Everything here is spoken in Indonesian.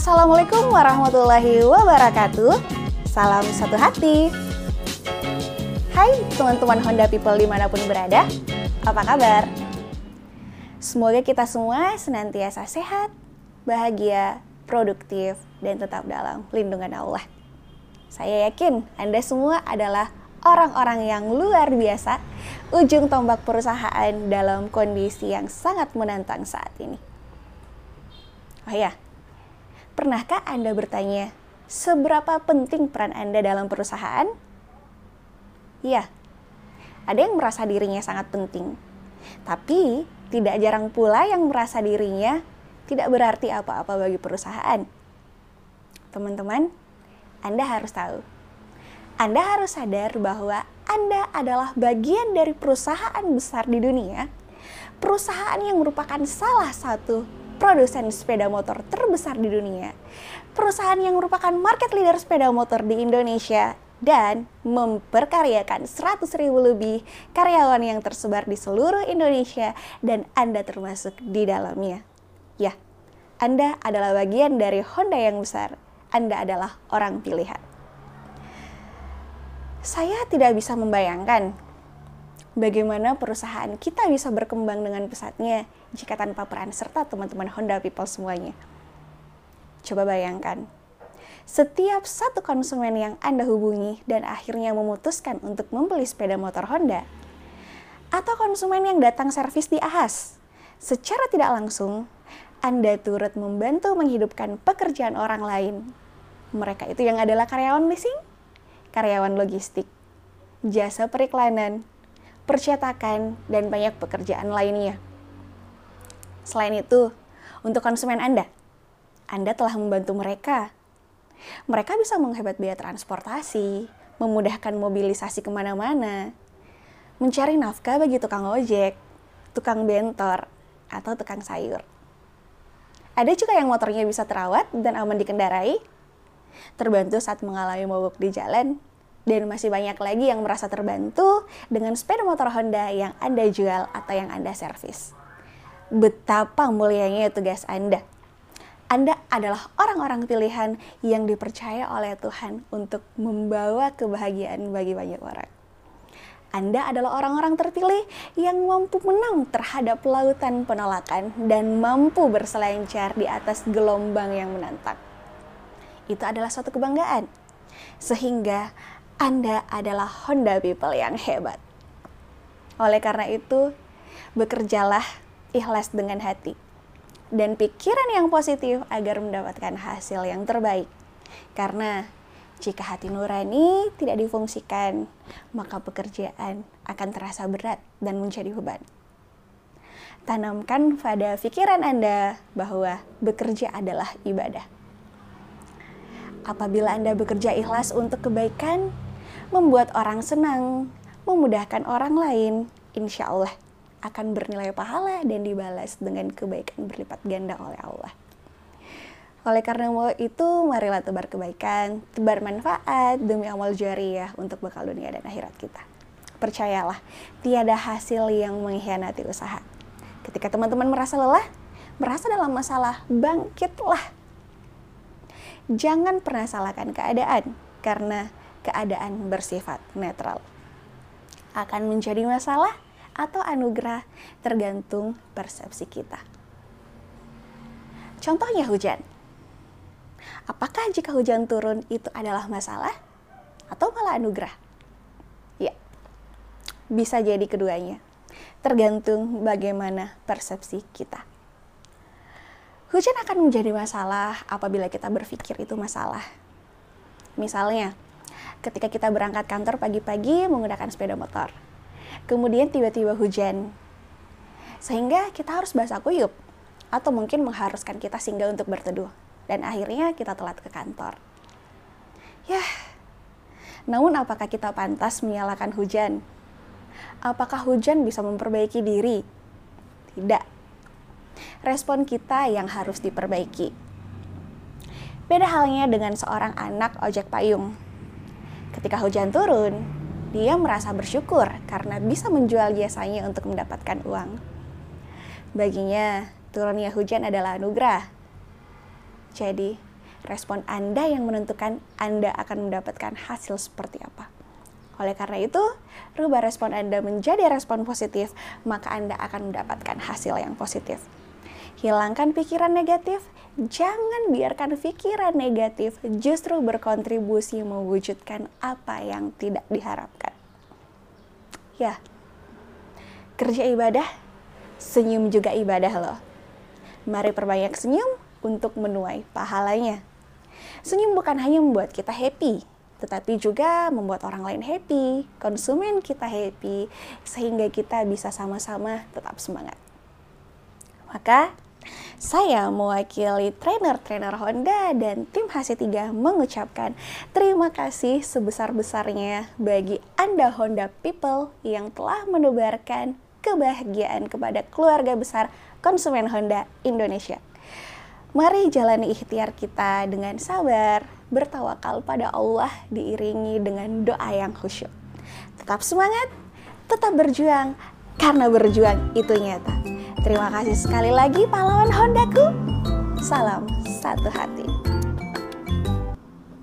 Assalamualaikum warahmatullahi wabarakatuh. Salam satu hati. Hai teman-teman Honda People di mana pun berada, apa kabar? Semoga kita semua senantiasa sehat, bahagia, produktif, dan tetap dalam lindungan Allah. Saya yakin Anda semua adalah orang-orang yang luar biasa, ujung tombak perusahaan dalam kondisi yang sangat menantang saat ini. Oh ya, pernahkah Anda bertanya, seberapa penting peran Anda dalam perusahaan? Ya, ada yang merasa dirinya sangat penting, tapi tidak jarang pula yang merasa dirinya tidak berarti apa-apa bagi perusahaan. Teman-teman, Anda harus tahu anda harus sadar bahwa Anda adalah bagian dari perusahaan besar di dunia, perusahaan yang merupakan salah satu produsen sepeda motor terbesar di dunia, perusahaan yang merupakan market leader sepeda motor di Indonesia, dan memperkaryakan 100 ribu lebih karyawan yang tersebar di seluruh Indonesia dan Anda termasuk di dalamnya. Ya, Anda adalah bagian dari Honda yang besar. Anda adalah orang pilihan saya tidak bisa membayangkan bagaimana perusahaan kita bisa berkembang dengan pesatnya jika tanpa peran serta teman-teman Honda People semuanya. Coba bayangkan, setiap satu konsumen yang Anda hubungi dan akhirnya memutuskan untuk membeli sepeda motor Honda, atau konsumen yang datang servis di Ahas, secara tidak langsung, Anda turut membantu menghidupkan pekerjaan orang lain. Mereka itu yang adalah karyawan leasing, karyawan logistik, jasa periklanan, percetakan, dan banyak pekerjaan lainnya. Selain itu, untuk konsumen Anda, Anda telah membantu mereka. Mereka bisa menghebat biaya transportasi, memudahkan mobilisasi ke mana-mana, mencari nafkah bagi tukang ojek, tukang bentor, atau tukang sayur. Ada juga yang motornya bisa terawat dan aman dikendarai, terbantu saat mengalami mogok di jalan, dan masih banyak lagi yang merasa terbantu dengan sepeda motor Honda yang Anda jual atau yang Anda servis. Betapa mulianya tugas Anda. Anda adalah orang-orang pilihan yang dipercaya oleh Tuhan untuk membawa kebahagiaan bagi banyak orang. Anda adalah orang-orang terpilih yang mampu menang terhadap lautan penolakan dan mampu berselancar di atas gelombang yang menantang itu adalah suatu kebanggaan. Sehingga Anda adalah Honda People yang hebat. Oleh karena itu, bekerjalah ikhlas dengan hati dan pikiran yang positif agar mendapatkan hasil yang terbaik. Karena jika hati nurani tidak difungsikan, maka pekerjaan akan terasa berat dan menjadi beban. Tanamkan pada pikiran Anda bahwa bekerja adalah ibadah. Apabila Anda bekerja ikhlas untuk kebaikan, membuat orang senang, memudahkan orang lain, insya Allah akan bernilai pahala dan dibalas dengan kebaikan berlipat ganda oleh Allah. Oleh karena itu, marilah tebar kebaikan, tebar manfaat demi amal jariah untuk bekal dunia dan akhirat kita. Percayalah, tiada hasil yang mengkhianati usaha. Ketika teman-teman merasa lelah, merasa dalam masalah, bangkitlah jangan pernah salahkan keadaan karena keadaan bersifat netral. Akan menjadi masalah atau anugerah tergantung persepsi kita. Contohnya hujan. Apakah jika hujan turun itu adalah masalah atau malah anugerah? Ya, bisa jadi keduanya. Tergantung bagaimana persepsi kita. Hujan akan menjadi masalah apabila kita berpikir itu masalah. Misalnya, ketika kita berangkat kantor pagi-pagi menggunakan sepeda motor. Kemudian tiba-tiba hujan. Sehingga kita harus basah kuyup atau mungkin mengharuskan kita singgah untuk berteduh dan akhirnya kita telat ke kantor. Ya. Namun apakah kita pantas menyalahkan hujan? Apakah hujan bisa memperbaiki diri? Tidak respon kita yang harus diperbaiki. Beda halnya dengan seorang anak ojek payung. Ketika hujan turun, dia merasa bersyukur karena bisa menjual jasanya untuk mendapatkan uang. Baginya, turunnya hujan adalah anugerah. Jadi, Respon Anda yang menentukan Anda akan mendapatkan hasil seperti apa. Oleh karena itu, rubah respon Anda menjadi respon positif, maka Anda akan mendapatkan hasil yang positif. Hilangkan pikiran negatif, jangan biarkan pikiran negatif justru berkontribusi mewujudkan apa yang tidak diharapkan. Ya, kerja ibadah, senyum juga ibadah loh. Mari perbanyak senyum untuk menuai pahalanya. Senyum bukan hanya membuat kita happy, tetapi juga membuat orang lain happy, konsumen kita happy, sehingga kita bisa sama-sama tetap semangat. Maka, saya mewakili trainer-trainer Honda dan tim HC3 mengucapkan terima kasih sebesar-besarnya bagi Anda Honda People yang telah menebarkan kebahagiaan kepada keluarga besar konsumen Honda Indonesia. Mari jalani ikhtiar kita dengan sabar, bertawakal pada Allah diiringi dengan doa yang khusyuk. Tetap semangat, tetap berjuang, karena berjuang itu nyata. Terima kasih sekali lagi pahlawan Hondaku. Salam satu hati.